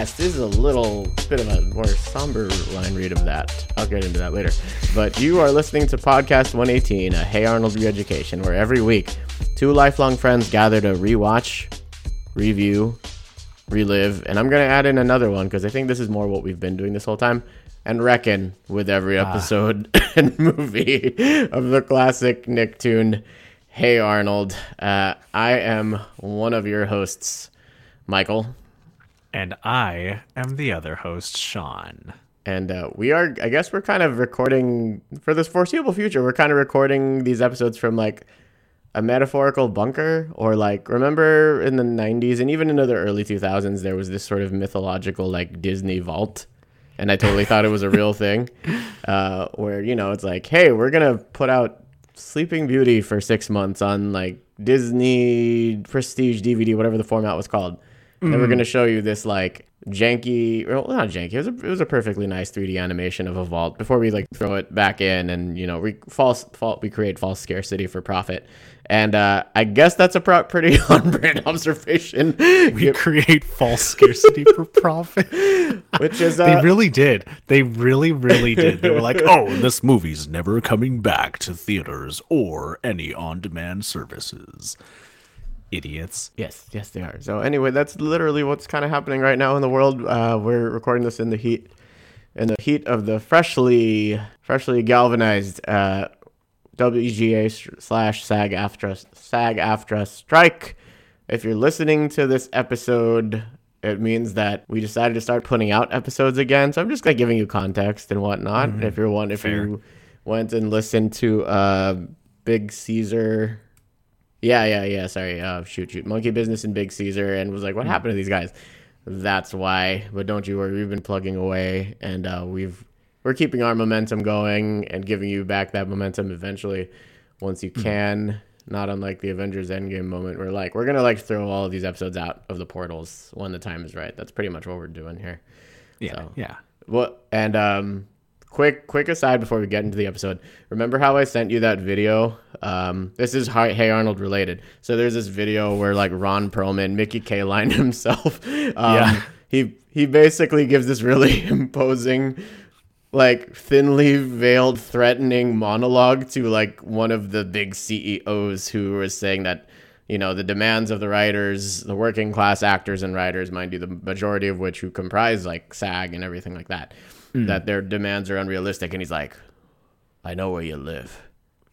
podcast. This is a little bit of a more somber line read of that. I'll get into that later. But you are listening to Podcast 118, a Hey Arnold Reeducation, where every week two lifelong friends gather to rewatch, review, relive, and I'm going to add in another one because I think this is more what we've been doing this whole time, and reckon with every episode and movie of the classic Nicktoon, Hey Arnold. Uh, I am one of your hosts, Michael. And I am the other host, Sean. And uh, we are, I guess, we're kind of recording for this foreseeable future. We're kind of recording these episodes from like a metaphorical bunker, or like, remember in the 90s and even into the early 2000s, there was this sort of mythological like Disney vault. And I totally thought it was a real thing uh, where, you know, it's like, hey, we're going to put out Sleeping Beauty for six months on like Disney Prestige DVD, whatever the format was called. And we're going to show you this like janky, well, not janky. It was, a, it was a perfectly nice 3D animation of a vault before we like throw it back in and you know we false fault we create false scarcity for profit. And uh, I guess that's a pro- pretty on brand observation, We create false scarcity for profit. which is they uh, really did. They really, really did. They were like, oh, this movie's never coming back to theaters or any on demand services. Idiots. Yes, yes, they are. So anyway, that's literally what's kind of happening right now in the world. Uh, we're recording this in the heat, in the heat of the freshly, freshly galvanized uh, WGA slash SAG AFTRA SAG AFTRA strike. If you're listening to this episode, it means that we decided to start putting out episodes again. So I'm just like giving you context and whatnot. If you're one, if Fair. you went and listened to uh, Big Caesar. Yeah, yeah, yeah. Sorry. Uh, shoot, shoot. Monkey Business and Big Caesar, and was like, what happened to these guys? That's why. But don't you worry. We've been plugging away, and uh, we've we're keeping our momentum going and giving you back that momentum eventually, once you can. Not unlike the Avengers Endgame moment, where like we're gonna like throw all of these episodes out of the portals when the time is right. That's pretty much what we're doing here. Yeah. So- Yeah. Well, and um, quick quick aside before we get into the episode. Remember how I sent you that video? Um, this is Hey Arnold related. So there's this video where like Ron Perlman, Mickey Kaline himself, um, Yeah. he he basically gives this really imposing like thinly veiled threatening monologue to like one of the big CEOs who was saying that you know the demands of the writers the working class actors and writers mind you the majority of which who comprise like SAG and everything like that Mm. that their demands are unrealistic and he's like I know where you live.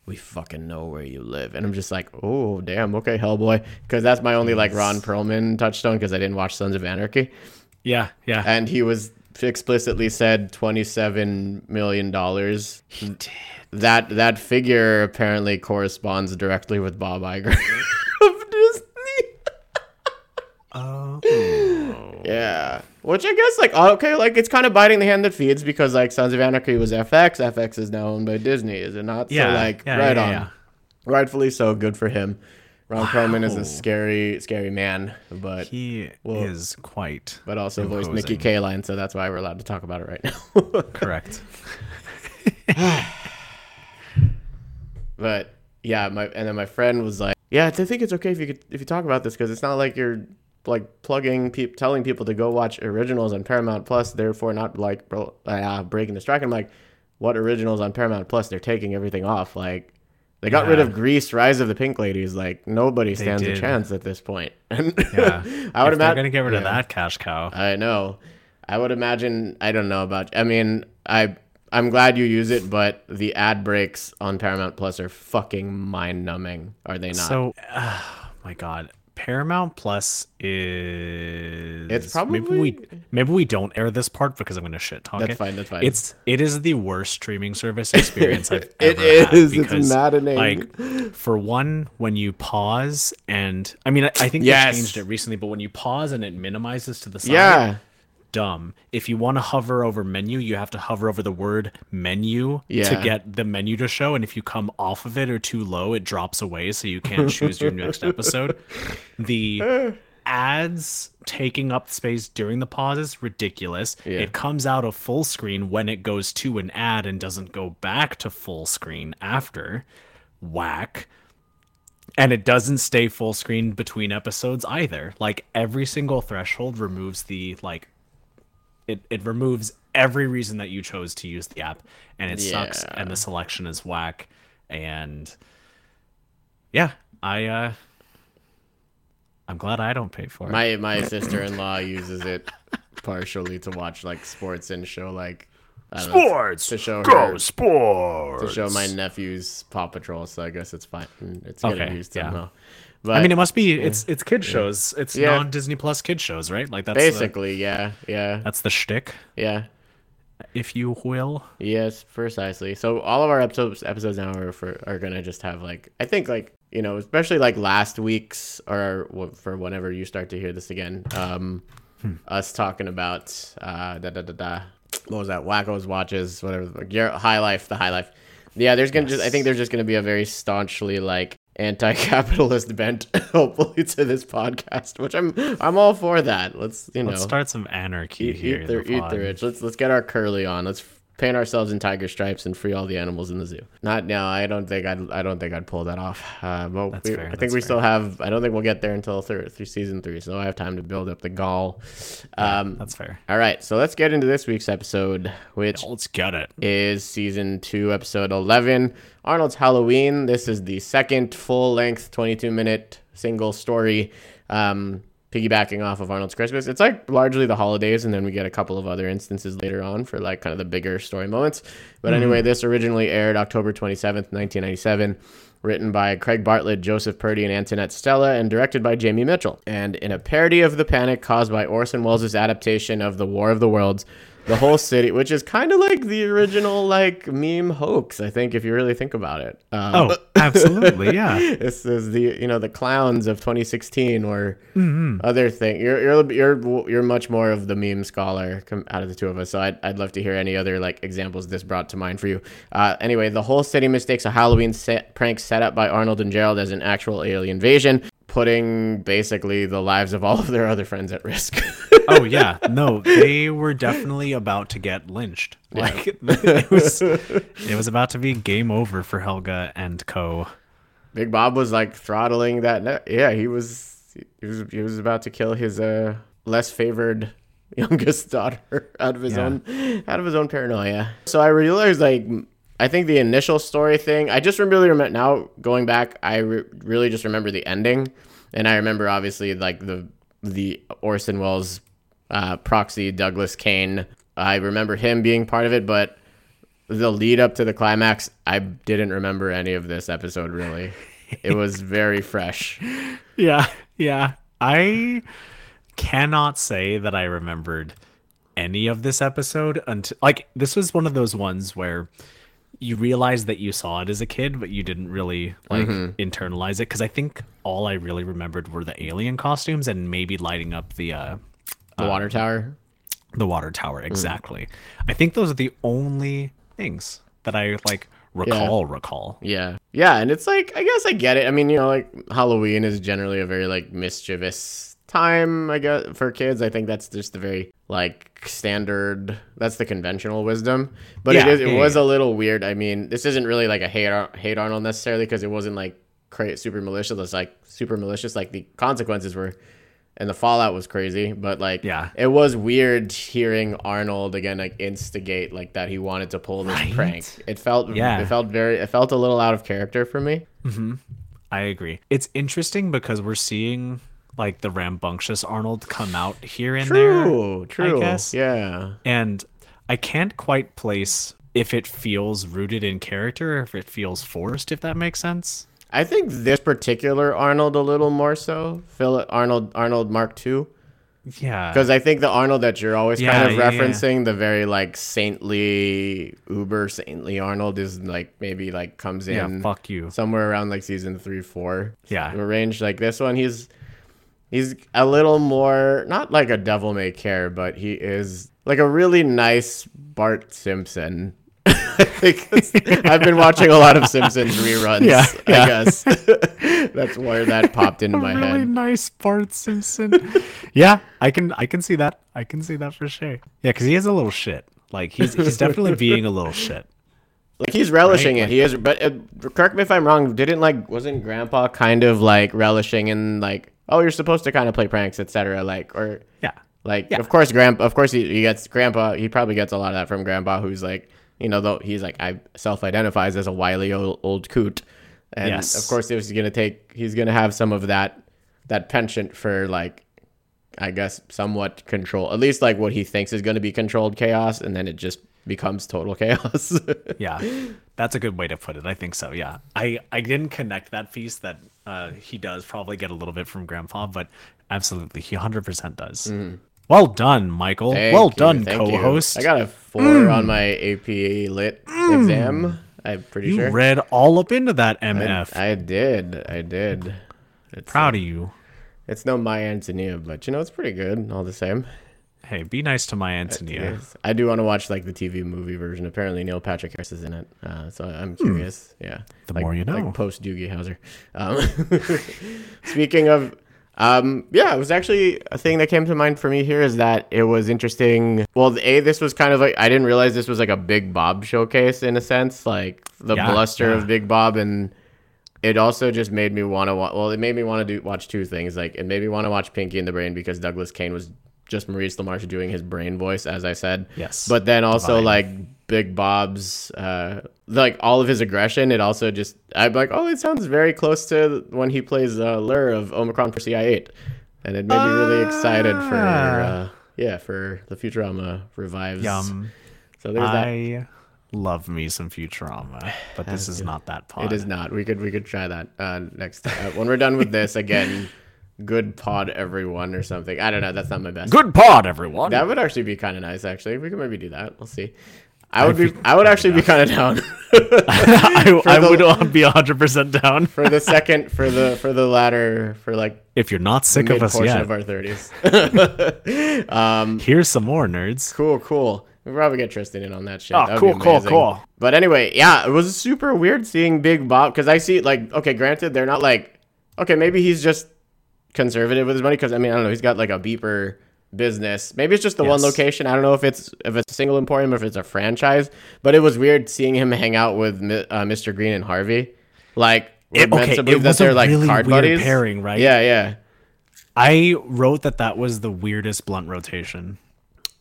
We fucking know where you live. And I'm just like oh damn okay Hellboy. Because that's my only like Ron Perlman touchstone because I didn't watch Sons of Anarchy. Yeah. Yeah. and he was explicitly said 27 million dollars. He did. that that figure apparently corresponds directly with bob Iger. Of disney. Oh. yeah which i guess like oh, okay like it's kind of biting the hand that feeds because like sons of anarchy was fx fx is now owned by disney is it not Yeah. so like yeah, right yeah, on yeah. rightfully so good for him ron perlman is a scary scary man but He Well- is quite but also voiced mickey imposing. kaline so that's why we're allowed to talk about it right now correct. But yeah, my and then my friend was like, "Yeah, I think it's okay if you could if you talk about this because it's not like you're like plugging pe- telling people to go watch originals on Paramount Plus, therefore not like bro- uh, breaking the strike." I'm like, "What originals on Paramount Plus? They're taking everything off. Like, they got rid of Grease, Rise of the Pink Ladies. Like, nobody stands a chance at this point." And Yeah. I would if they're imagine gonna get rid of that cash cow. I know. I would imagine. I don't know about. I mean, I I'm glad you use it, but the ad breaks on Paramount Plus are fucking mind numbing. Are they not? So, oh my God, Paramount Plus is. It's maybe probably- we maybe we don't air this part because I'm going to shit talk That's it. fine, that's fine. It's it is the worst streaming service experience I've It ever had is, it's because, maddening. Like for one, when you pause and I mean I, I think Yes. they changed it recently, but when you pause and it minimizes to the side, yeah, dumb. If you want to hover over menu, you have to hover over the word menu Yeah. to get the menu to show. And if you come off of it or too low, it drops away so you can't choose your next episode. The ads taking up space during the pause is ridiculous. Yeah. It comes out of full screen when it goes to an ad and doesn't go back to full screen after. Whack and it doesn't stay full screen between episodes either like every single threshold removes the like it it removes every reason that you chose to use the app, and it sucks, and the selection is whack, and yeah, I uh, I'm glad I don't pay for it. My my sister in law uses it partially to watch like sports and show like don't know, sports to show go her- sports to show my nephew's Paw Patrol. So I guess it's fine. It's getting Okay, used to yeah. Now. But I mean, it must be it's it's kid shows. It's Yeah. non Disney Plus kid shows, right? Like that's the, basically, yeah, yeah, that's the shtick, yeah. if you will. Yes, precisely. So all of our episodes episodes now are for are gonna just have like I think like you know especially like last week's or for whenever you start to hear this again, um, us talking about uh da da da da. What was that? Wacko's watches, whatever. Like your high life, the high life. Yeah, there's gonna just I think there's just gonna be a very staunchly like anti-capitalist bent hopefully to this podcast, which I'm I'm all for that. Let's you know Let's start some anarchy eat, here. eat the, eat the rich. Let's let's get our curly on. Let's paint ourselves in tiger stripes and free all the animals in the zoo. Not now. I don't think I'd I don't think I'd pull that off. Uh, but That's we, fair, I think that's we fair. still have. I don't think we'll get there until third through season three. So I have time to build up the gall. Um, That's fair. all right. So let's get into this week's episode, which Let's get it. is season two, episode 11, Arnold's Halloween. This is the second full length, 22 minute single story, um, piggybacking off of Arnold's Christmas. It's like largely the holidays, and then we get a couple of other instances later on for like kind of the bigger story moments. But mm-hmm. anyway, this originally aired October 27th, 1997. Written by Craig Bartlett, Joseph Purdy, and Antoinette Stella, and directed by Jamie Mitchell. And in a parody of the panic caused by Orson Welles' adaptation of The War of the Worlds, the whole city, which is kind of like the original like meme hoax, I think, if you really think about it. Um, Oh, absolutely, yeah. this is the you know the clowns of 2016 or Mm-hmm. other thing. You're you're you're you're much more of the meme scholar out of the two of us. So I'd I'd love to hear any other like examples this brought to mind for you. Uh, anyway, the whole city mistakes a Halloween set, prank set up by Arnold and Gerald as an actual alien invasion, putting basically the lives of all of their other friends at risk. Oh yeah, no, they were definitely about to get lynched. Like it was, it was about to be game over for Helga and Co. Big Bob was like throttling that. Ne- yeah, he was. He was. He was about to kill his uh less favored youngest daughter out of his Yeah. own out of his own paranoia. So I realized like I think the initial story thing. I just really remember now going back. I re- really just remember the ending, and I remember obviously like the the Orson Welles uh, proxy Douglas Kane. I remember him being part of it, but the lead up to the climax, I didn't remember any of this episode really. It was very fresh. Yeah, yeah. I cannot say that I remembered any of this episode until like this was one of those ones where you realize that you saw it as a kid, but you didn't really like internalize it because I think all I really remembered were the alien costumes and maybe lighting up the uh The uh, water tower. the water tower hmm. exactly. I think those are the only things that I like recall recall. Yeah. Yeah, and it's like I guess I get it. I mean, you know, like Halloween is generally a very like mischievous time, I guess, for kids. I think that's just the very like standard that's the conventional wisdom. But it Yeah, is it yeah, was yeah. a little weird. I mean, this isn't really like a hate Ar- hate Arnold necessarily because it wasn't like cra- super malicious. Like super malicious. Like the consequences were and the fallout was crazy, but like Yeah. it was weird hearing Arnold again like instigate like that he wanted to pull this Right? prank. It felt Yeah. it felt very it felt a little out of character for me. Mm-hmm. I agree. It's interesting because we're seeing like the rambunctious Arnold come out here and True, there. true. I guess. Yeah. And I can't quite place if it feels rooted in character or if it feels forced, if that makes sense. I think this particular Arnold a little more so. Phil Arnold Arnold Mark II. Yeah. Because I think the Arnold that you're always Yeah, kind of yeah, yeah. referencing, the very like saintly, uber saintly Arnold is like maybe like comes yeah, in fuck you. somewhere around like season three, four. Yeah. range like this one. He's he's a little more not like a devil may care, but he is like a really nice Bart Simpson. I think it's- I've been watching a lot of Simpsons reruns. Yeah, yeah. I guess that's where that popped into my really head. nice Bart Simpson. yeah, I can I can see that. I can see that for sure. Yeah, because he is a little shit. Like he's he's definitely being a little shit. Like he's relishing Right, it. like- he is, but uh, correct me if I'm wrong. Didn't like wasn't Grandpa kind of like relishing in like oh you're supposed to kind of play pranks etc. Like or Yeah. Like, Yeah. of course, grandpa. Of course, he, he gets grandpa. He probably gets a lot of that from grandpa, who's like, you know, though he's like, I self-identifies as a wily old, old coot, and Yes. of course, he's gonna take. He's gonna have some of that that penchant for like, I guess, somewhat control. At least like what he thinks is gonna be controlled chaos, and then it just becomes total chaos. Yeah, that's a good way to put it. I think so. Yeah, I I didn't connect that piece that uh, he does probably get a little bit from Grandpa, but absolutely, he hundred percent does. Well done, Michael. Thank well you, done, co-host. I got a four on my AP Lit exam. I'm pretty you sure. You read all up into that MF. I did. I did. It's, Proud of you. it's no My Antonia, but you know it's pretty good all the same. Hey, be nice to my Antonia. I do want to watch like the TV movie version. Apparently Neil Patrick Harris is in it, uh, so I'm curious. Yeah, The Like- more you know. Like post Doogie Howser. Um, speaking of, um, yeah, it was actually a thing that came to mind for me here is that it was interesting. Well, a this was kind of like I didn't realize this was like a Big Bob showcase in a sense, like the Yeah, bluster yeah. of Big Bob and. It also just made me want to watch. Well, it made me want to do watch two things. Like it made me want to watch Pinky and the Brain because Douglas Kane was just Maurice LaMarche doing his brain voice, as I said. Yes. But then also Divine. like Big Bob's, uh, like all of his aggression. It also just I'm like, oh, it sounds very close to when he plays uh, Lrrr of Omicron Persei 8, and it made me really excited for Ah. uh, yeah for the Futurama revives. Yum. So there's that. I love me some Futurama, but this is not that pod. It is not. We could we could try that uh, next time. Uh, when we're done with this again. Good pod, everyone, or something. I don't know. That's not my best. Good pod, everyone. That would actually be kind of nice. Actually, we could maybe do that. We'll see. I would be. I would actually be kind of down I, I the- would be 100% down. for the second, for the for the latter, for like If you're not sick of us yet, of our thirties. um, here's some more nerds. cool, cool. We'll probably get Tristan in on that shit. Oh, That cool, cool, cool. But anyway, yeah, it was super weird seeing Big Bob because I see like okay, granted they're not like okay, maybe he's just conservative with his money because I mean I don't know, he's got like a beeper business. Maybe it's just the one location. I don't know if it's if it's a single emporium or if it's a franchise. But it was weird seeing him hang out with uh, Mr. Green and Harvey. Like It- okay, it that was a they're like really card buddies. pairing, right? Yeah, yeah, I wrote that that was the weirdest blunt rotation.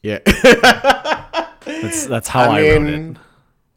yeah. That's that's how I, I wrote it.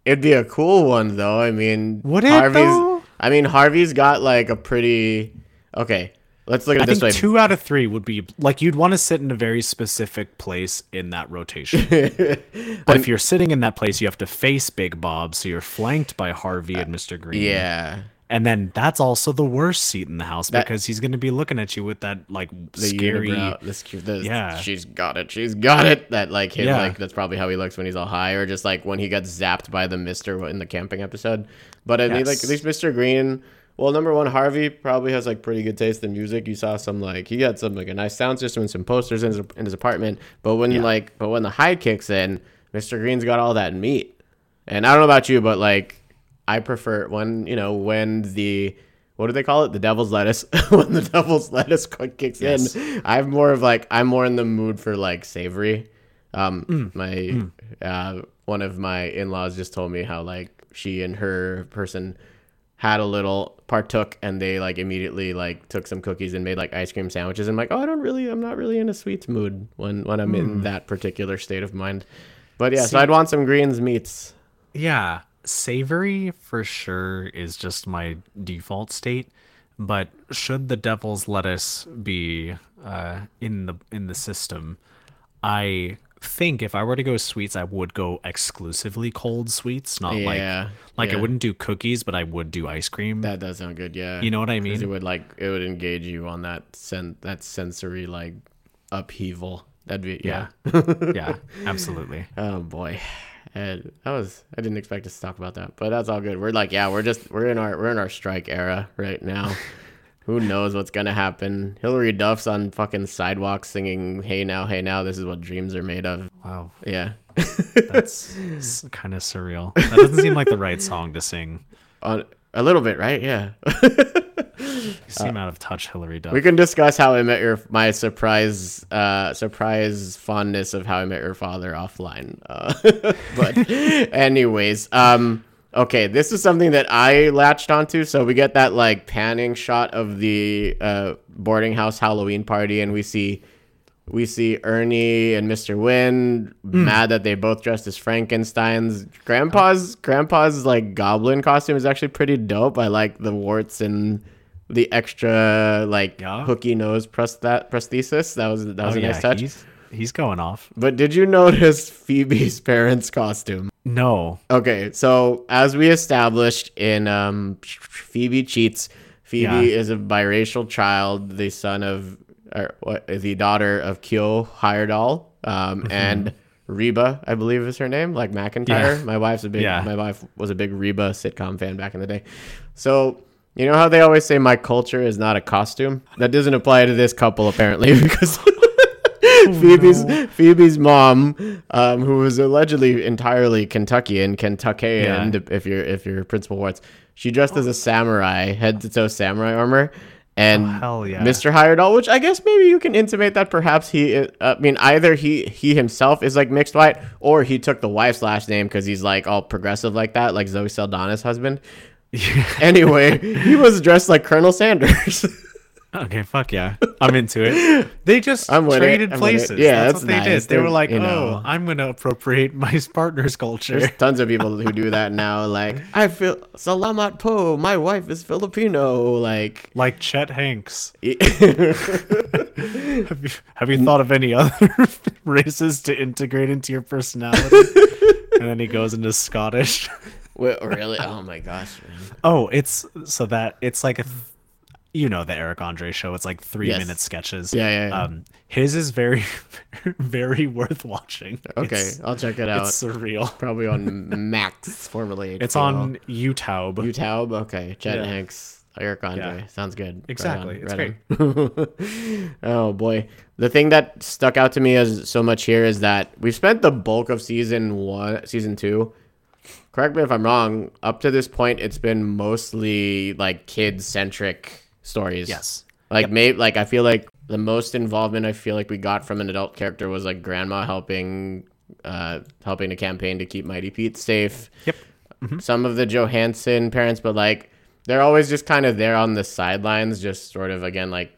It'd be a cool one though. I mean, Would it, Harvey's. though? I mean, Harvey's got like a pretty. Okay, let's look at I this think way. two out of three would be like you'd want to sit in a very specific place in that rotation. but if you're sitting in that place, you have to face Big Bob, so you're flanked by Harvey and Mr. Green. yeah, And then that's also the worst seat in the house That- because he's going to be looking at you with that like the scary. unibrow, the, sc- Yeah. she's got it. She's got it. That like him, Yeah. like that's probably how he looks when he's all high, or just like when he got zapped by the Mister in the camping episode. But I mean, like at least Mr. Green. Well, number one, Harvey probably has like pretty good taste in music. You saw some like he had some like a nice sound system and some posters in his, in his apartment. But when Yeah. like but when the high kicks in, Mr. Green's got all that meat. And I don't know about you, but like I prefer when you know when the what do they call it? The devil's lettuce. when the devil's lettuce kicks Yes. in, I'm more of like I'm more in the mood for like savory. Um, Mm. my uh, one of my in-laws just told me how like she and her person had a little partook and they like immediately like took some cookies and made like ice cream sandwiches. And I'm like oh I don't really I'm not really in a sweets mood when when I'm in that particular state of mind. But yeah so I'd want some greens meats. Yeah, savory for sure is just my default state. But should the devil's lettuce be uh, in the in the system, I think if I were to go sweets, I would go exclusively cold sweets, not Yeah, like like yeah. I wouldn't do cookies, but I would do ice cream. that does sound good yeah you know what I mean? it would like it would engage you on that sen- that sensory like upheaval that'd be yeah, yeah, absolutely. oh boy and that was I didn't expect us to talk about that but that's all good we're like yeah we're just we're in our we're in our strike era right now who knows what's gonna happen Hilary Duff's on fucking sidewalks singing hey now hey now this is what dreams are made of Wow, yeah that's kind of surreal. That doesn't seem like the right song to sing. on a little bit right yeah You seem out of touch, Hilary Duff. We can discuss how I met your my surprise uh surprise fondness of how I met your father offline. Uh, but anyways, um okay, this is something that I latched onto. So we get that like panning shot of the uh boarding house Halloween party and we see We see Ernie and Mr. Hyunh mad that they both dressed as Frankenstein's. Grandpa's grandpa's like goblin costume is actually pretty dope. I like the warts and the extra like Yeah. hooky nose prosthet- prosthesis. That was that was a nice touch. Oh, He's, he's going off. But did you notice Phoebe's parents' costume? No. Okay, so as we established in um, Phoebe cheats, Phoebe Yeah. is a biracial child, the son of, or what, the daughter of Kyo Heyerdahl, um, and Reba, I believe is her name, like McIntyre. Yeah. My wife's a big, Yeah. my wife was a big Reba sitcom fan back in the day. So you know how they always say my culture is not a costume? That doesn't apply to this couple apparently because. Phoebe's Phoebe's mom, um, who was allegedly entirely Kentuckian, Kentuckian, Yeah. if you're if you're Principal Wartz, she dressed as a samurai, head to toe samurai armor, and Oh, yeah. Mr. Heyerdahl, which I guess maybe you can intimate that perhaps he, uh, I mean, either he he himself is like mixed white, or he took the wife's last name because he's like all progressive like that, like Zoe Saldana's husband. Anyway, he was dressed like Colonel Sanders. Okay, fuck yeah. I'm into it. They just I'm with it. traded I'm places. Yeah, that's, that's what they nice. did. They were They're- like, you oh, know. I'm going to appropriate my partner's culture. There's tons of people who do that now. Like, I feel Salamat Po. My wife is Filipino. Like, like Chet Hanks. Have you, have you thought of any other races to integrate into your personality? and then he goes into Scottish. really? Oh my gosh. man. Oh, it's so that it's like a, th- you know, the Eric Andre show. It's like three Yes. minute sketches. Yeah, yeah, yeah. Um, his is very, very worth watching. Okay, It's, I'll check it out. it's surreal. Probably on Max, formerly. It's on YouTube. YouTube. Okay, Chet Yeah. Hanks, Eric Andre. Yeah. Sounds good. Right Exactly. on, right on. oh boy, the thing that stuck out to me as so much here is that we've spent the bulk of season one, season two. Correct me if I'm wrong. Up to this point, it's been mostly like kid centric stories. Yes. Like maybe like I feel like the most involvement I feel like we got from an adult character was like grandma helping uh helping the campaign to keep Mighty Pete safe. Yep. Some of the Johanssen parents, but like they're always just kind of there on the sidelines, just sort of again like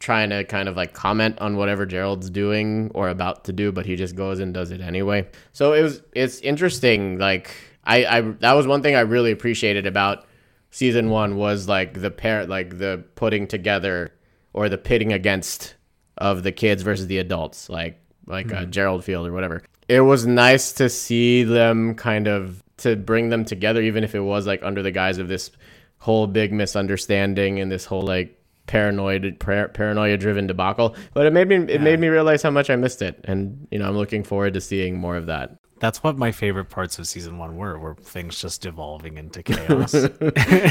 trying to kind of like comment on whatever Gerald's doing or about to do, but he just goes and does it anyway. So it was it's interesting. Like I, I that was one thing I really appreciated about season one was like the pair like the putting together or the pitting against of the kids versus the adults, like like uh, Gerald Field or whatever. It was nice to see them kind of to bring them together, even if it was like under the guise of this whole big misunderstanding and this whole like paranoid par- paranoia driven debacle. But it made me it made me realize how much I missed it, and you know I'm looking forward to seeing more of that. That's what my favorite parts of season one were, were things just devolving into chaos.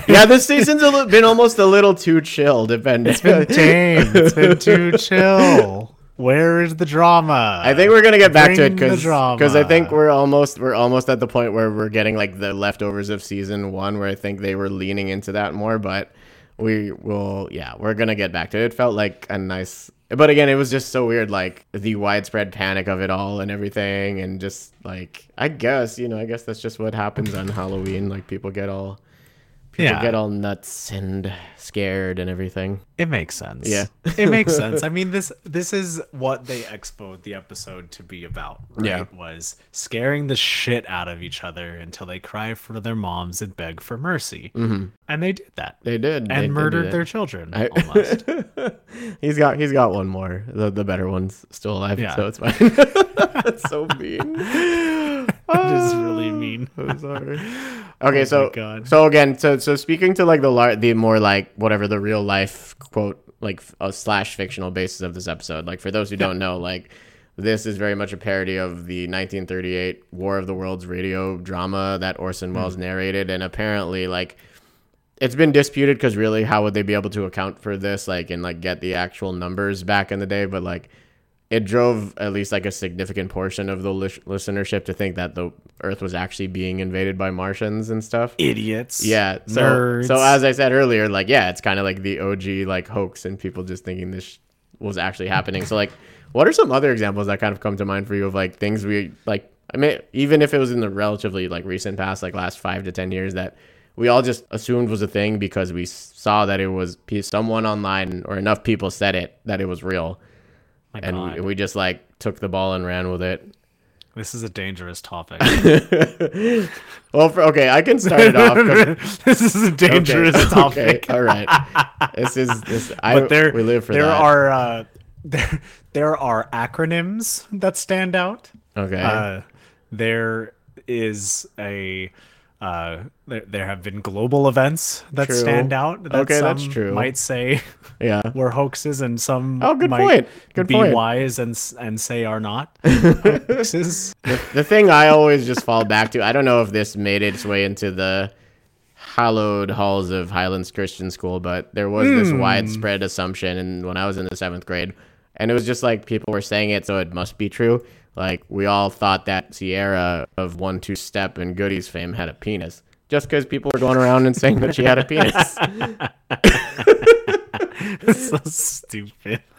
yeah, this season's a li- been almost a little too chill. Depending. It's been tame. It's been too chill. Where is the drama? I think we're gonna get back to it because I think we're almost we're almost at the point where we're getting like the leftovers of season one, where I think they were leaning into that more. But we will, yeah, we're gonna get back to it. It felt like a nice, but again, it was just so weird, like the widespread panic of it all and everything, and just like I guess you know, I guess that's just what happens on Halloween. Like people get all people Yeah. get all nuts and scared and everything. It makes sense. Yeah. it makes sense. I mean this this is what they expoed the episode to be about. Right? Yeah. Was scaring the shit out of each other until they cry for their moms and beg for mercy. Mm-hmm. And they did that. They did and do murdered that. their children I- almost. he's got he's got one more. The the better one's still alive, Yeah. so it's fine. That's so mean. That is really mean. I'm sorry. Okay, Oh so God. so again, so so speaking to like the lar- the more like whatever the real life quote like uh, slash fictional basis of this episode. Like for those who don't know, like this is very much a parody of the 1938 War of the Worlds radio drama that Orson Welles Hmm. narrated, and apparently like it's been disputed because really how would they be able to account for this like and like get the actual numbers back in the day but like it drove at least like a significant portion of the lis- listenership to think that the earth was actually being invaded by martians and stuff Idiots. yeah so Nerds. so as i said earlier like yeah it's kind of like the og like hoax and people just thinking this sh- was actually happening so like what are some other examples that kind of come to mind for you of like things we like i mean even if it was in the relatively like recent past like last five to ten years that we all just assumed was a thing because we saw that it was someone online or enough people said it that it was real My and God. we, we just like took the ball and ran with it. This is a dangerous topic. Well, for, okay, I can start it off. 'cause- this is a dangerous okay, topic. okay, all right. This is this. I But there, we live for there that. are uh, there, there are acronyms that stand out. okay. Uh, there is a uh, there, there have been global events that True. stand out. That Okay, some that's true. Might say yeah. were hoaxes, and some Oh, good might point. Good be point. wise and and say are not hoaxes. The thing I always just fall back to, I don't know if this made its way into the hallowed halls of Highlands Christian School, but there was this widespread assumption and when I was in the seventh grade. And it was just like people were saying it, so it must be true. Like we all thought that Ciara of one two step and goodies fame had a penis. Just because people were going around and saying that she had a penis. It's so stupid.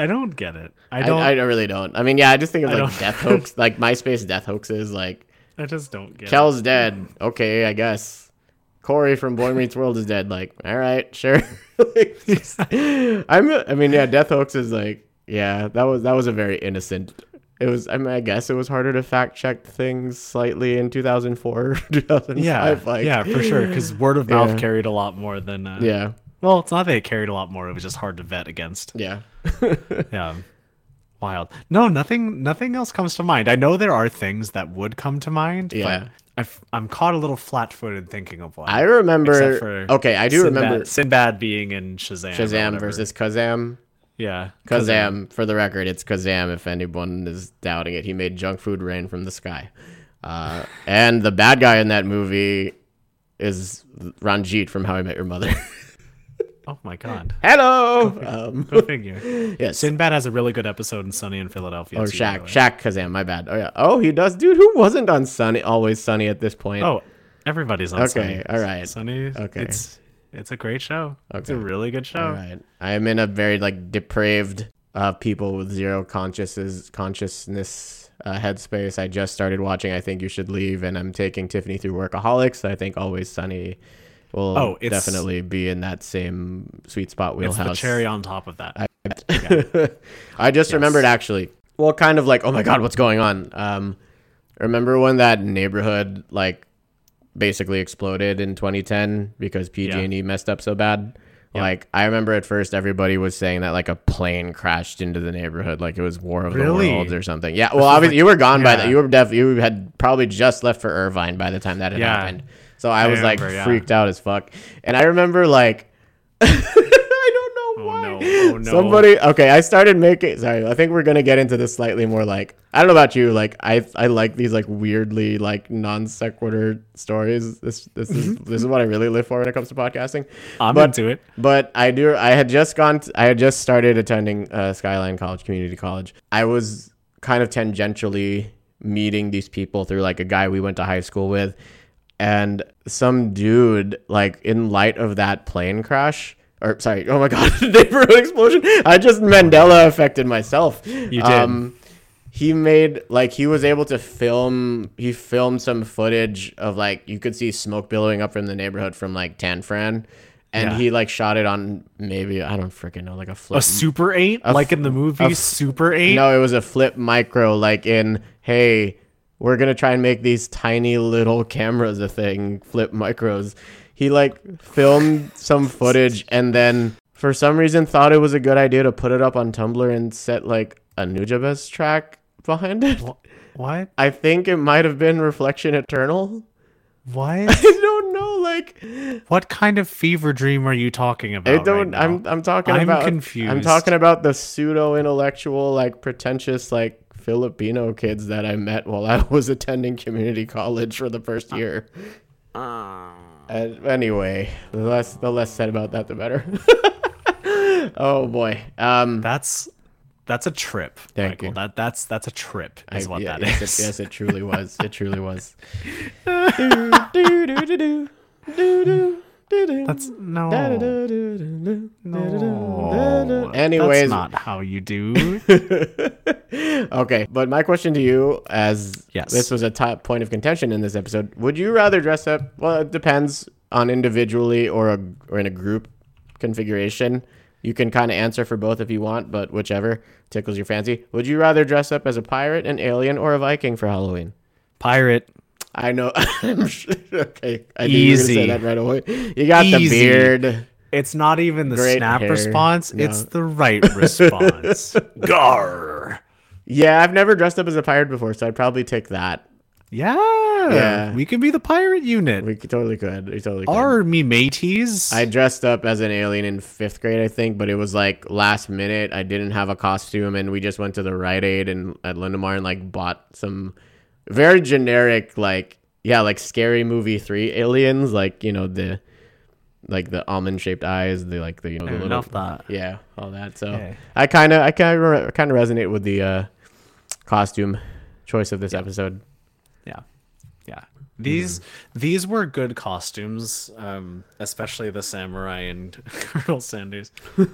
I don't get it. I I, don't. I I, really don't. I mean, yeah, I just think of like death hoax, like MySpace death hoaxes, like I just don't get it. Kel's dead. Okay, I guess. Corey from Boy Meets World is dead. Like, all right, sure. Like, just- I'm. I mean, yeah, Death Hoax is like, yeah, that was that was a very innocent. It was. I mean, I guess it was harder to fact check things slightly in 2004, 2005. Yeah, like, yeah, for sure. Because word of mouth Yeah. carried a lot more than. Uh, yeah, Well, it's not that it carried a lot more. It was just hard to vet against. yeah. Yeah. Wild. No, nothing. Nothing else comes to mind. I know there are things that would come to mind. Yeah. But I've, I'm caught a little flat-footed thinking of one. I remember. Okay, I do Sinbad, remember Sinbad being in Shazam. Shazam versus Kazam. Yeah, Kazam, for the record, it's Kazam. If anyone is doubting it, he made junk food rain from the sky. Uh, and the bad guy in that movie is Ranjit from How I Met Your Mother. Oh my god. Hello. Um, Go figure. yes. Sinbad has a really good episode in Sunny in Philadelphia. Or too, by Shaq. Shaq Kazam. My bad. Oh yeah. Oh, he does. Dude, who wasn't on Sunny? Always Sunny at this point. Oh, everybody's on Okay, Sunny. all right. Sunny. Okay. It's it's a great show. It's a really good show. All right. I am in a very like depraved uh, people with zero consciousness consciousness uh, headspace. I just started watching. I think you should leave, and I'm taking Tiffany through Workaholics. I think Always Sunny will Oh, it's- definitely be in that same sweet spot It's wheelhouse. the cherry on top of that. I, I just remembered actually. Well, kind of like, oh my god, what's going on? Um, remember when that neighborhood like basically exploded in 2010 because PG&E messed up so bad? Yeah. Like I remember at first everybody was saying that like a plane crashed into the neighborhood, like it was War of Really? the Worlds or something. Yeah, well, obviously you were gone by that. You were def. You had probably just left for Irvine by the time that had Yeah. happened. So I, was like remember, yeah. freaked out as fuck, and I remember like. I Oh, no. Oh, no. Somebody okay, I started making sorry, I think we're gonna get into this slightly more like I don't know about you, like I I like these like weirdly like non sequitur stories. This this is this is what I really live for when it comes to podcasting. I'm but, into it. But I do I had just gone I had just started attending uh, Skyline College Community College. I was kind of tangentially meeting these people through like a guy we went to high school with and some dude like in light of that plane crash or sorry oh my god neighborhood explosion i just mandela affected myself you did. Um, he made like he was able to film he filmed some footage of like you could see smoke billowing up from the neighborhood from like Tanforan and Yeah. he like shot it on maybe i don't freaking know like a flip A Super 8? like in the movie Super 8? no, it was a flip micro, like in, hey, we're gonna try and make these tiny little cameras a thing, flip micros. He like filmed some footage and then for some reason thought it was a good idea to put it up on Tumblr and set like a Nujabes track behind it. Wh- What? I think it might have been Reflection Eternal. What? I don't know, like what kind of fever dream are you talking about? I don't. now? I'm. I'm talking I'm about. I'm confused. talking about the pseudo intellectual, like pretentious, like Filipino kids that I met while I was attending community college for the first year. Uh. Uh, anyway, the less the less said about that, the better. oh boy, um, that's that's a trip. Thank Michael. you. That that's that's a trip is I, what yeah, that yes, is. It, yes, it truly was. It truly was. do, do, do, do, do, do. That's no. No. Anyways, that's not how you do. okay, but my question to you, as Yes. this was a top point of contention in this episode, would you rather dress up? Well, it depends on individually or a or in a group configuration. You can kind of answer for both if you want, but whichever tickles your fancy. Would you rather dress up as a pirate, an alien, or a Viking for Halloween? Pirate. I know. I'm okay, I knew you were gonna say Easy. that right away. You got the Easy. beard. It's not even the Great snap hair. response. No. It's the right response. Gar. Yeah, I've never dressed up as a pirate before, so I'd probably take that. Yeah. Yeah. We could be the pirate unit. We could, totally could. We totally could. Are me mateys? I dressed up as an alien in fifth grade, I think, but it was like last minute. I didn't have a costume, and we just went to the Rite Aid and at Linda Mar and like bought some very generic, like yeah, like scary movie three aliens, like you know the like the almond shaped eyes, the like the you know the little that. yeah, all that. So Okay. I kind of I kind of kind of resonate with the uh, costume choice of this episode. Yeah. Yeah. These these were good costumes, um, especially the samurai and Colonel Sanders.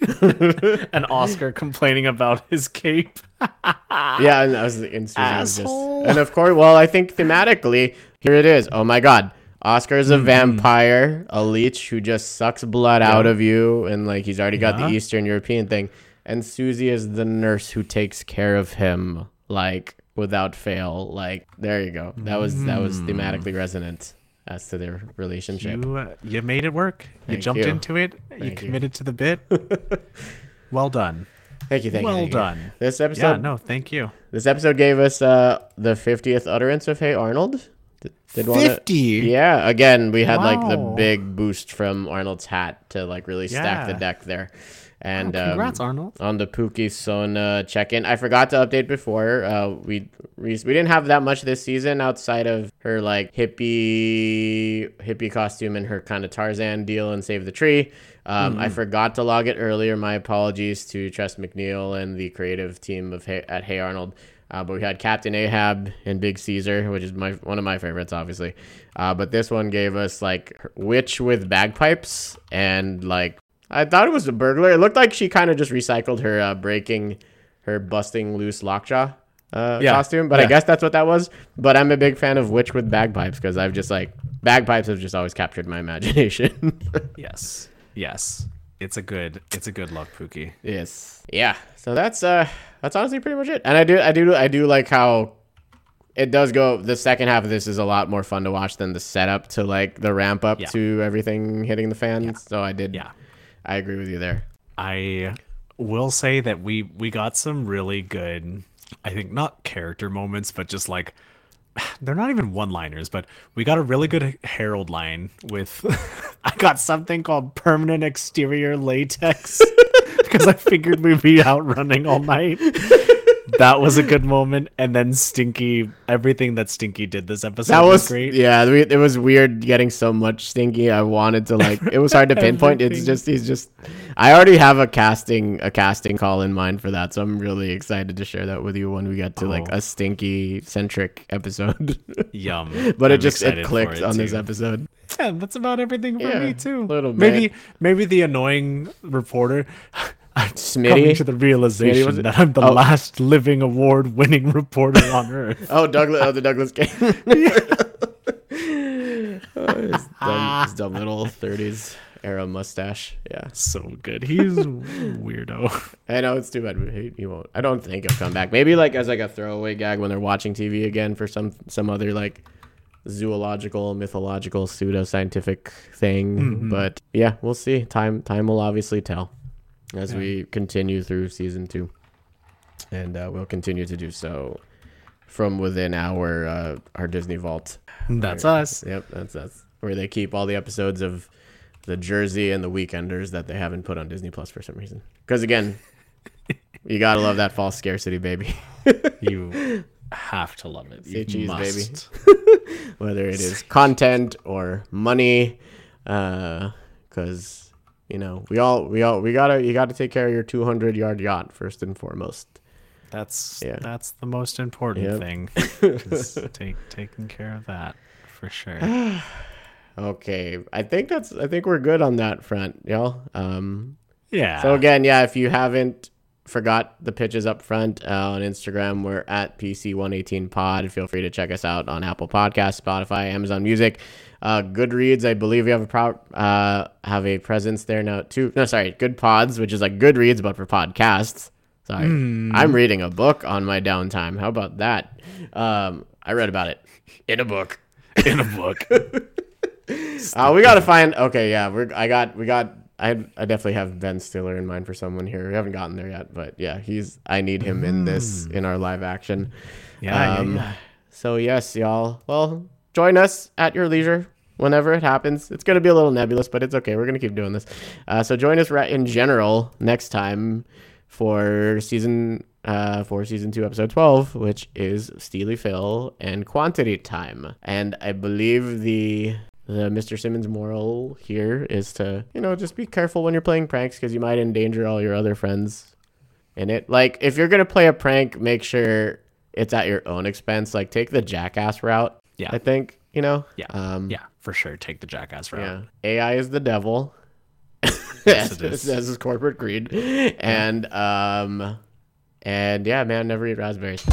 and Oscar complaining about his cape. Yeah, and I was just, and of course, well, I think thematically, here it is. Oh my God, Oscar's a Mm-hmm. vampire, a leech who just sucks blood out of you, and like he's already got Yeah. the Eastern European thing. And Susie is the nurse who takes care of him, like without fail. Like there you go. That was that was Mm. thematically resonant as to their relationship. You uh, you made it work. you jumped you. into it. you Thank you. committed to the bit. well done. Thank you, thank you. well you. done. This Yeah, episode, no, thank you. this episode gave us uh the fiftieth utterance of Hey Arnold. Did, did 50? Yeah, again, we had like the big boost from Arnold's hat to like really stack the deck there. And Oh, congrats, um, Arnold. on the Pookie Sona check-in. I forgot to update before. Uh, we we we didn't have that much this season outside of her like hippie hippie costume and her kind of Tarzan deal and Save the Tree. Um, Mm-hmm. I forgot to log it earlier. My apologies to Tress MacNeille and the creative team of hey, at Hey Arnold. Uh, but we had Captain Ahab and Big Caesar, which is my one of my favorites, obviously. Uh, but this one gave us like witch with bagpipes and like I thought it was a burglar. It looked like she kind of just recycled her uh, breaking, her busting loose lockjaw uh, Yeah. costume. But I guess that's what that was. But I'm a big fan of witch with bagpipes because I've just like bagpipes have just always captured my imagination. Yes. Yes. It's a good it's a good look, Pookie. yes. Yeah. So that's uh that's honestly pretty much it. And I do I do I do like how it does go the second half of this is a lot more fun to watch than the setup to like the ramp up Yeah. to everything hitting the fan. So I did Yeah. I agree with you there. I will say that we we got some really good I think not character moments, but just like they're not even one-liners, but we got a really good Harold line with I got something called permanent exterior latex because I figured we'd be out running all night. That was a good moment, and then Stinky, everything that Stinky did this episode That was, was great. Yeah, we, it was weird getting so much stinky. I wanted to like. It was hard to pinpoint. it's just he's just. I already have a casting a casting call in mind for that, so I'm really excited to share that with you when we get to like Oh. a stinky centric episode. Yum. but it I'm just it clicked it, on this episode. Yeah, that's about everything for Yeah, me too. little maybe maybe the annoying reporter coming to the realization it? that I'm the Oh. last living award-winning reporter on earth. Oh, Douglas. Oh, the Douglas Kane. oh, his, dumb, his dumb little 30s era mustache. Yeah. so good. He's weirdo. I know it's too bad he, he won't. I don't think he'll come back. Maybe like as like a throwaway gag when they're watching TV again for some some other like zoological, mythological, pseudo scientific thing. Mm-hmm. But yeah, we'll see. Time time will obviously tell as we continue through season two, and uh, we'll continue to do so from within our uh, our Disney vault. That's Right. us. Yep, that's that's where they keep all the episodes of the Jersey and the Weekenders that they haven't put on Disney Plus for some reason. Because again, you gotta love that false scarcity, baby. You have to love it. Say You cheese, baby. must. Whether it is content or money, because you know we all we all we gotta you gotta take care of your 200 yard yacht first and foremost. That's Yeah. that's the most important Yep. thing. is take taking care of that for sure. Okay, I think that's I think we're good on that front, y'all. Um, Yeah. So again, yeah, if you haven't forgot the pitches up front uh, on Instagram. We're at PC118pod. Feel free to check us out on Apple Podcasts, Spotify, Amazon Music, uh, Goodreads. I believe we have a pro- uh, have a presence there now too. No, sorry, Good Pods, which is like Goodreads but for podcasts. Sorry, I'm reading a book on my downtime. How about that? Um, I read about it in a book. in a book. Uh, we gotta find. Okay, yeah, we're. I got. We got. I. I definitely have Ben Stiller in mind for someone here. We haven't gotten there yet, but yeah, he's. I need him in this in our live action. Yeah, Um, yeah, yeah. So yes, y'all. Well, join us at your leisure whenever it happens. It's gonna be a little nebulous, but it's okay. We're gonna keep doing this. Uh, so join us right in general next time for season uh, for season two, episode twelve, which is Steely Phil and Quantity Time. And I believe the the Mr. Simmons moral here is to you know just be careful when you're playing pranks because you might endanger all your other friends in it. Like if you're gonna play a prank, make sure it's at your own expense. Like take the jackass route. Yeah. I think you know. Yeah. Um, yeah, for sure. Take the jackass route. yeah. AI is the devil. Yes, as, it is. as is corporate greed. And um, and yeah, man, never eat raspberries.